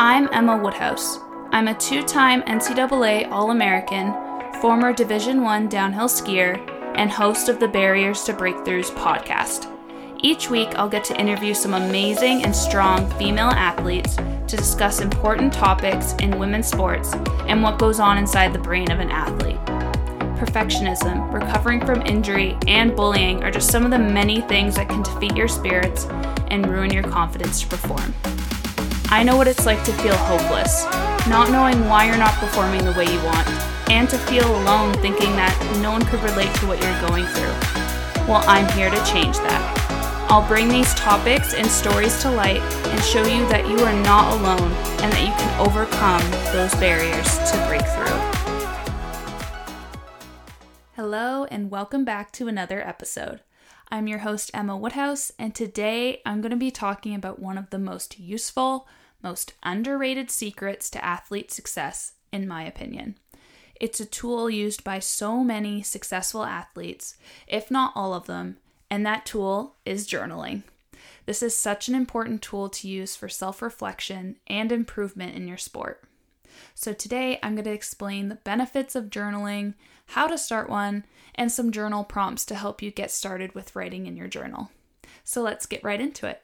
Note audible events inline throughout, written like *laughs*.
I'm Emma Woodhouse. I'm a two time NCAA All American, former Division 1 downhill skier, and host of the Barriers to Breakthroughs podcast. Each week, I'll get to interview some amazing and strong female athletes to discuss important topics in women's sports and what goes on inside the brain of an athlete. Perfectionism, recovering from injury, and bullying are just some of the many things that can defeat your spirits and ruin your confidence to perform. I know what it's like to feel hopeless, not knowing why you're not performing the way you want, and to feel alone thinking that no one could relate to what you're going through. Well, I'm here to change that. I'll bring these topics and stories to light and show you that you are not alone and that you can overcome those barriers to break through. Hello, and welcome back to another episode. I'm your host, Emma Woodhouse, and today I'm going to be talking about one of the most useful, most underrated secrets to athlete success, in my opinion. It's a tool used by so many successful athletes, if not all of them, and that tool is journaling. This is such an important tool to use for self reflection and improvement in your sport. So, today I'm going to explain the benefits of journaling, how to start one, and some journal prompts to help you get started with writing in your journal. So, let's get right into it.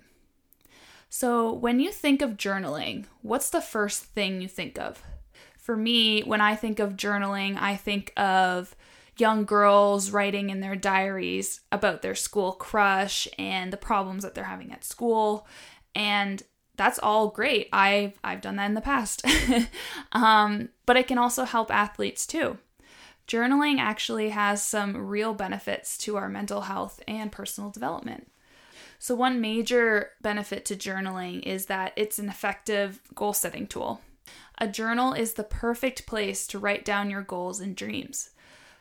So, when you think of journaling, what's the first thing you think of? For me, when I think of journaling, I think of young girls writing in their diaries about their school crush and the problems that they're having at school. And that's all great. I've i've done that in the past. *laughs* Um, but it can also help athletes too. Journaling actually has some real benefits to our mental health and personal development so one major benefit to journaling is that it's an effective goal setting tool a journal is the perfect place to write down your goals and dreams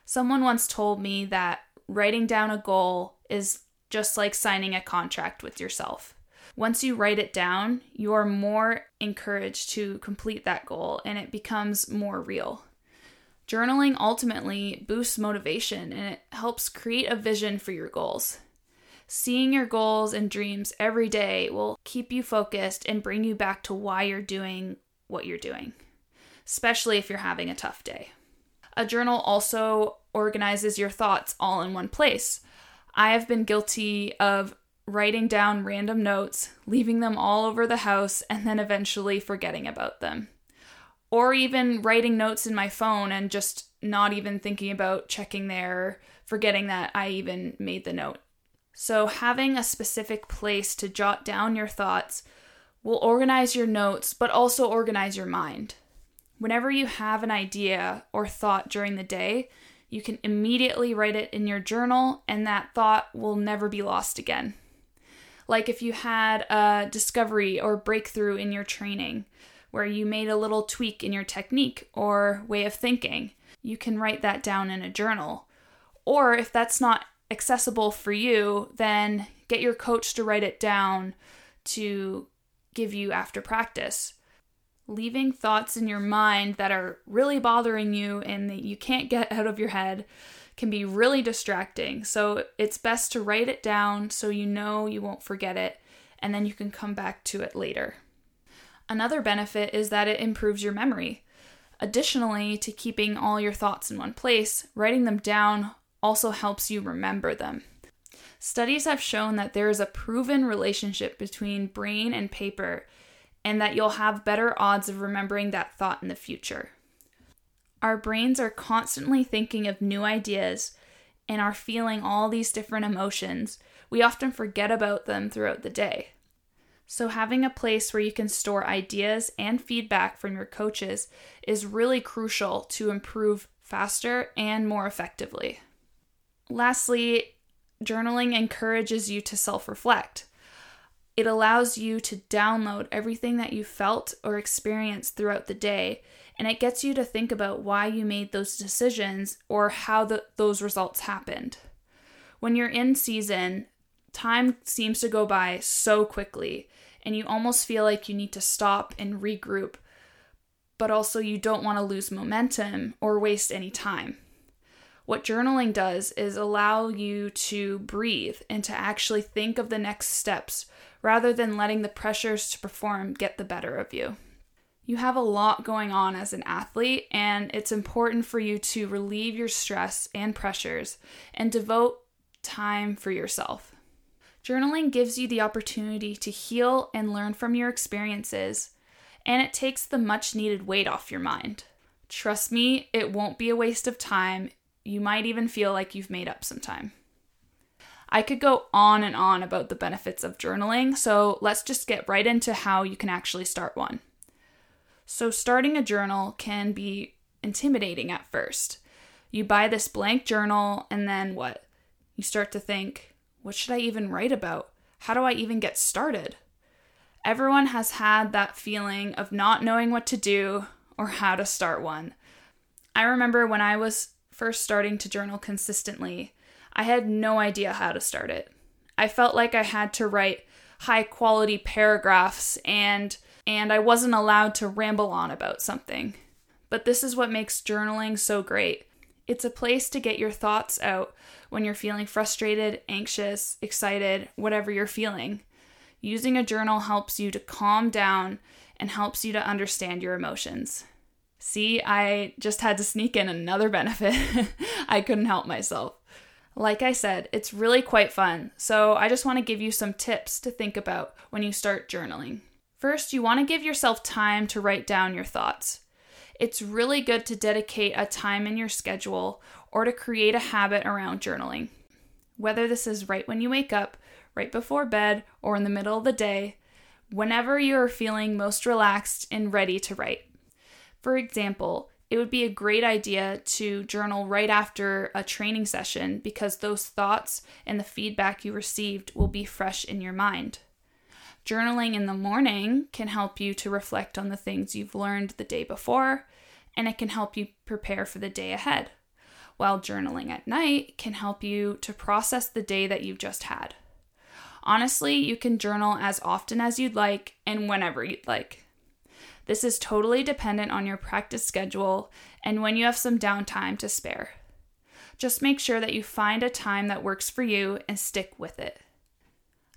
Someone once told me that writing down a goal is just like signing a contract with yourself. Once you write it down, you are more encouraged to complete that goal and it becomes more real. Journaling ultimately boosts motivation and it helps create a vision for your goals. Seeing your goals and dreams every day will keep you focused and bring you back to why you're doing what you're doing, especially if you're having a tough day. A journal also organizes your thoughts all in one place. I have been guilty of writing down random notes, leaving them all over the house, and then eventually forgetting about them. Or even writing notes in my phone and just not even thinking about checking there, forgetting that I even made the note. So, having a specific place to jot down your thoughts will organize your notes, but also organize your mind. Whenever you have an idea or thought during the day, you can immediately write it in your journal, and that thought will never be lost again. Like if you had a discovery or breakthrough in your training, where you made a little tweak in your technique or way of thinking, you can write that down in a journal. Or if that's not accessible for you, then get your coach to write it down to give you after practice leaving thoughts in your mind that are really bothering you and that you can't get out of your head can be really distracting. So it's best to write it down so you know you won't forget it and then you can come back to it later. Another benefit is that it improves your memory. Additionally, to keeping all your thoughts in one place, writing them down also helps you remember them. Studies have shown that there is a proven relationship between brain and paper and that you'll have better odds of remembering that thought in the future. Our brains are constantly thinking of new ideas and are feeling all these different emotions. We often forget about them throughout the day. So, having a place where you can store ideas and feedback from your coaches is really crucial to improve faster and more effectively. Lastly, journaling encourages you to self reflect. It allows you to download everything that you felt or experienced throughout the day, and it gets you to think about why you made those decisions or how the, those results happened. When you're in season, time seems to go by so quickly, and you almost feel like you need to stop and regroup, but also you don't want to lose momentum or waste any time. What journaling does is allow you to breathe and to actually think of the next steps rather than letting the pressures to perform get the better of you. You have a lot going on as an athlete, and it's important for you to relieve your stress and pressures and devote time for yourself. Journaling gives you the opportunity to heal and learn from your experiences, and it takes the much needed weight off your mind. Trust me, it won't be a waste of time. You might even feel like you've made up some time. I could go on and on about the benefits of journaling, so let's just get right into how you can actually start one. So, starting a journal can be intimidating at first. You buy this blank journal, and then what? You start to think, what should I even write about? How do I even get started? Everyone has had that feeling of not knowing what to do or how to start one. I remember when I was first starting to journal consistently, I had no idea how to start it. I felt like I had to write high quality paragraphs and and I wasn't allowed to ramble on about something. But this is what makes journaling so great. It's a place to get your thoughts out when you're feeling frustrated, anxious, excited, whatever you're feeling. Using a journal helps you to calm down and helps you to understand your emotions. See, I just had to sneak in another *laughs* benefit. I couldn't help myself. Like I said, it's really quite fun, so I just want to give you some tips to think about when you start journaling. First, you want to give yourself time to write down your thoughts. It's really good to dedicate a time in your schedule or to create a habit around journaling. Whether this is right when you wake up, right before bed, or in the middle of the day, whenever you are feeling most relaxed and ready to write. For example, it would be a great idea to journal right after a training session because those thoughts and the feedback you received will be fresh in your mind. Journaling in the morning can help you to reflect on the things you've learned the day before, and it can help you prepare for the day ahead. While journaling at night can help you to process the day that you've just had. Honestly, you can journal as often as you'd like and whenever you'd like. This is totally dependent on your practice schedule and when you have some downtime to spare. Just make sure that you find a time that works for you and stick with it.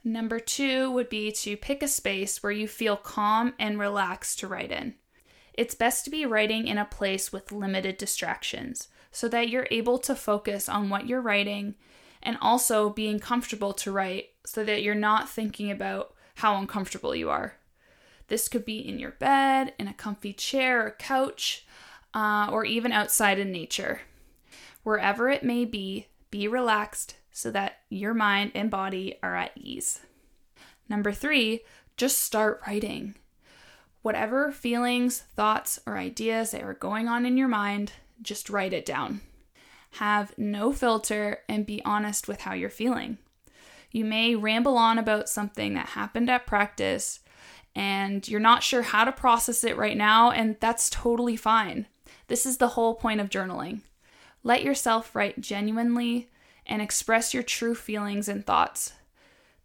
Number two would be to pick a space where you feel calm and relaxed to write in. It's best to be writing in a place with limited distractions so that you're able to focus on what you're writing and also being comfortable to write so that you're not thinking about how uncomfortable you are. This could be in your bed, in a comfy chair or couch, uh, or even outside in nature. Wherever it may be, be relaxed so that your mind and body are at ease. Number three, just start writing. Whatever feelings, thoughts, or ideas that are going on in your mind, just write it down. Have no filter and be honest with how you're feeling. You may ramble on about something that happened at practice and you're not sure how to process it right now, and that's totally fine. This is the whole point of journaling. Let yourself write genuinely and express your true feelings and thoughts.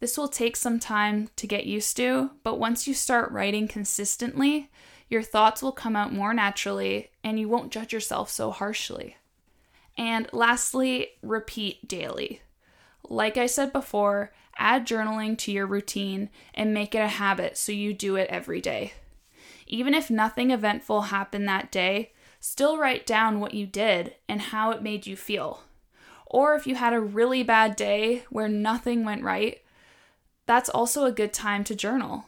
This will take some time to get used to, but once you start writing consistently, your thoughts will come out more naturally and you won't judge yourself so harshly. And lastly, repeat daily. Like I said before, Add journaling to your routine and make it a habit so you do it every day. Even if nothing eventful happened that day, still write down what you did and how it made you feel. Or if you had a really bad day where nothing went right, that's also a good time to journal.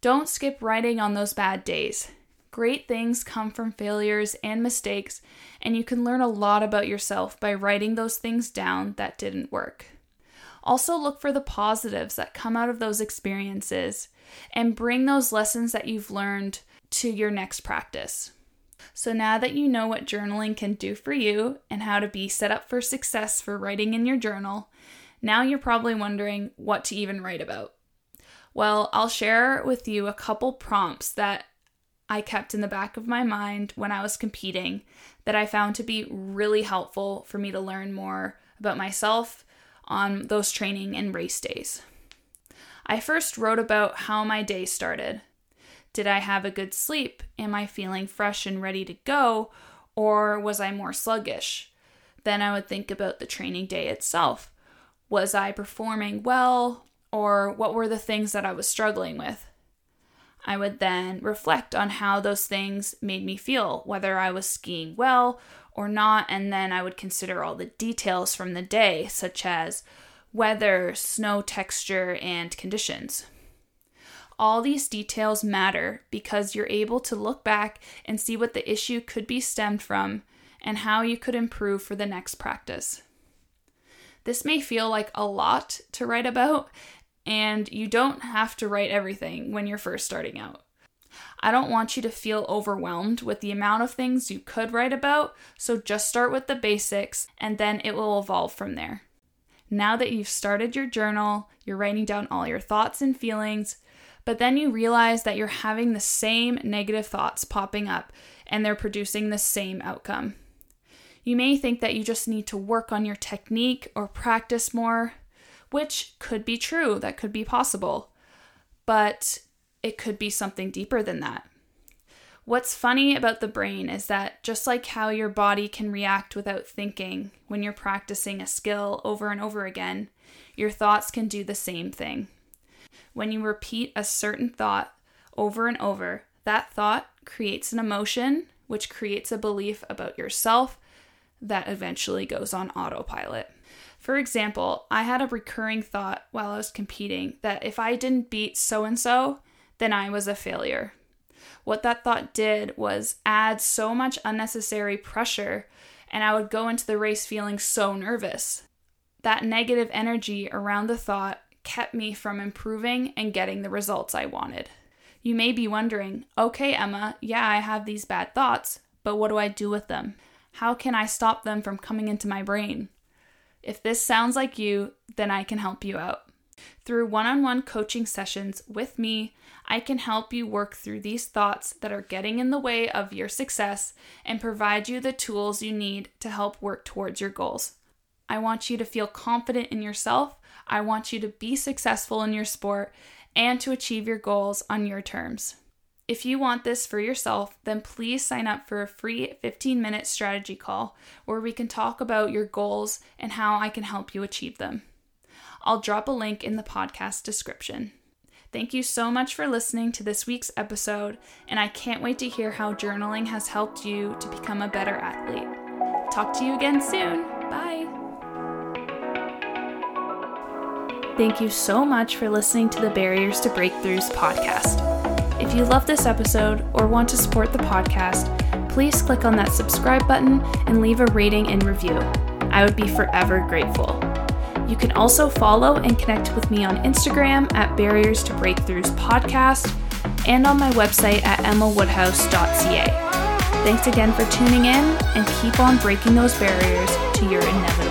Don't skip writing on those bad days. Great things come from failures and mistakes, and you can learn a lot about yourself by writing those things down that didn't work. Also, look for the positives that come out of those experiences and bring those lessons that you've learned to your next practice. So, now that you know what journaling can do for you and how to be set up for success for writing in your journal, now you're probably wondering what to even write about. Well, I'll share with you a couple prompts that I kept in the back of my mind when I was competing that I found to be really helpful for me to learn more about myself on those training and race days. I first wrote about how my day started. Did I have a good sleep? Am I feeling fresh and ready to go? Or was I more sluggish? Then I would think about the training day itself. Was I performing well? Or what were the things that I was struggling with? I would then reflect on how those things made me feel, whether I was skiing well or not, and then I would consider all the details from the day, such as weather, snow texture, and conditions. All these details matter because you're able to look back and see what the issue could be stemmed from and how you could improve for the next practice. This may feel like a lot to write about, and you don't have to write everything when you're first starting out. I don't want you to feel overwhelmed with the amount of things you could write about, so just start with the basics and then it will evolve from there. Now that you've started your journal, you're writing down all your thoughts and feelings, but then you realize that you're having the same negative thoughts popping up and they're producing the same outcome. You may think that you just need to work on your technique or practice more, which could be true, that could be possible, but it could be something deeper than that. What's funny about the brain is that just like how your body can react without thinking when you're practicing a skill over and over again, your thoughts can do the same thing. When you repeat a certain thought over and over, that thought creates an emotion, which creates a belief about yourself that eventually goes on autopilot. For example, I had a recurring thought while I was competing that if I didn't beat so and so, then I was a failure. What that thought did was add so much unnecessary pressure, and I would go into the race feeling so nervous. That negative energy around the thought kept me from improving and getting the results I wanted. You may be wondering, okay, Emma, yeah, I have these bad thoughts, but what do I do with them? How can I stop them from coming into my brain? If this sounds like you, then I can help you out. Through one on one coaching sessions with me, I can help you work through these thoughts that are getting in the way of your success and provide you the tools you need to help work towards your goals. I want you to feel confident in yourself. I want you to be successful in your sport and to achieve your goals on your terms. If you want this for yourself, then please sign up for a free 15 minute strategy call where we can talk about your goals and how I can help you achieve them. I'll drop a link in the podcast description. Thank you so much for listening to this week's episode, and I can't wait to hear how journaling has helped you to become a better athlete. Talk to you again soon. Bye. Thank you so much for listening to the Barriers to Breakthroughs podcast. If you love this episode or want to support the podcast, please click on that subscribe button and leave a rating and review. I would be forever grateful. You can also follow and connect with me on Instagram at Barriers to Breakthroughs Podcast and on my website at emmawoodhouse.ca. Thanks again for tuning in and keep on breaking those barriers to your inevitable.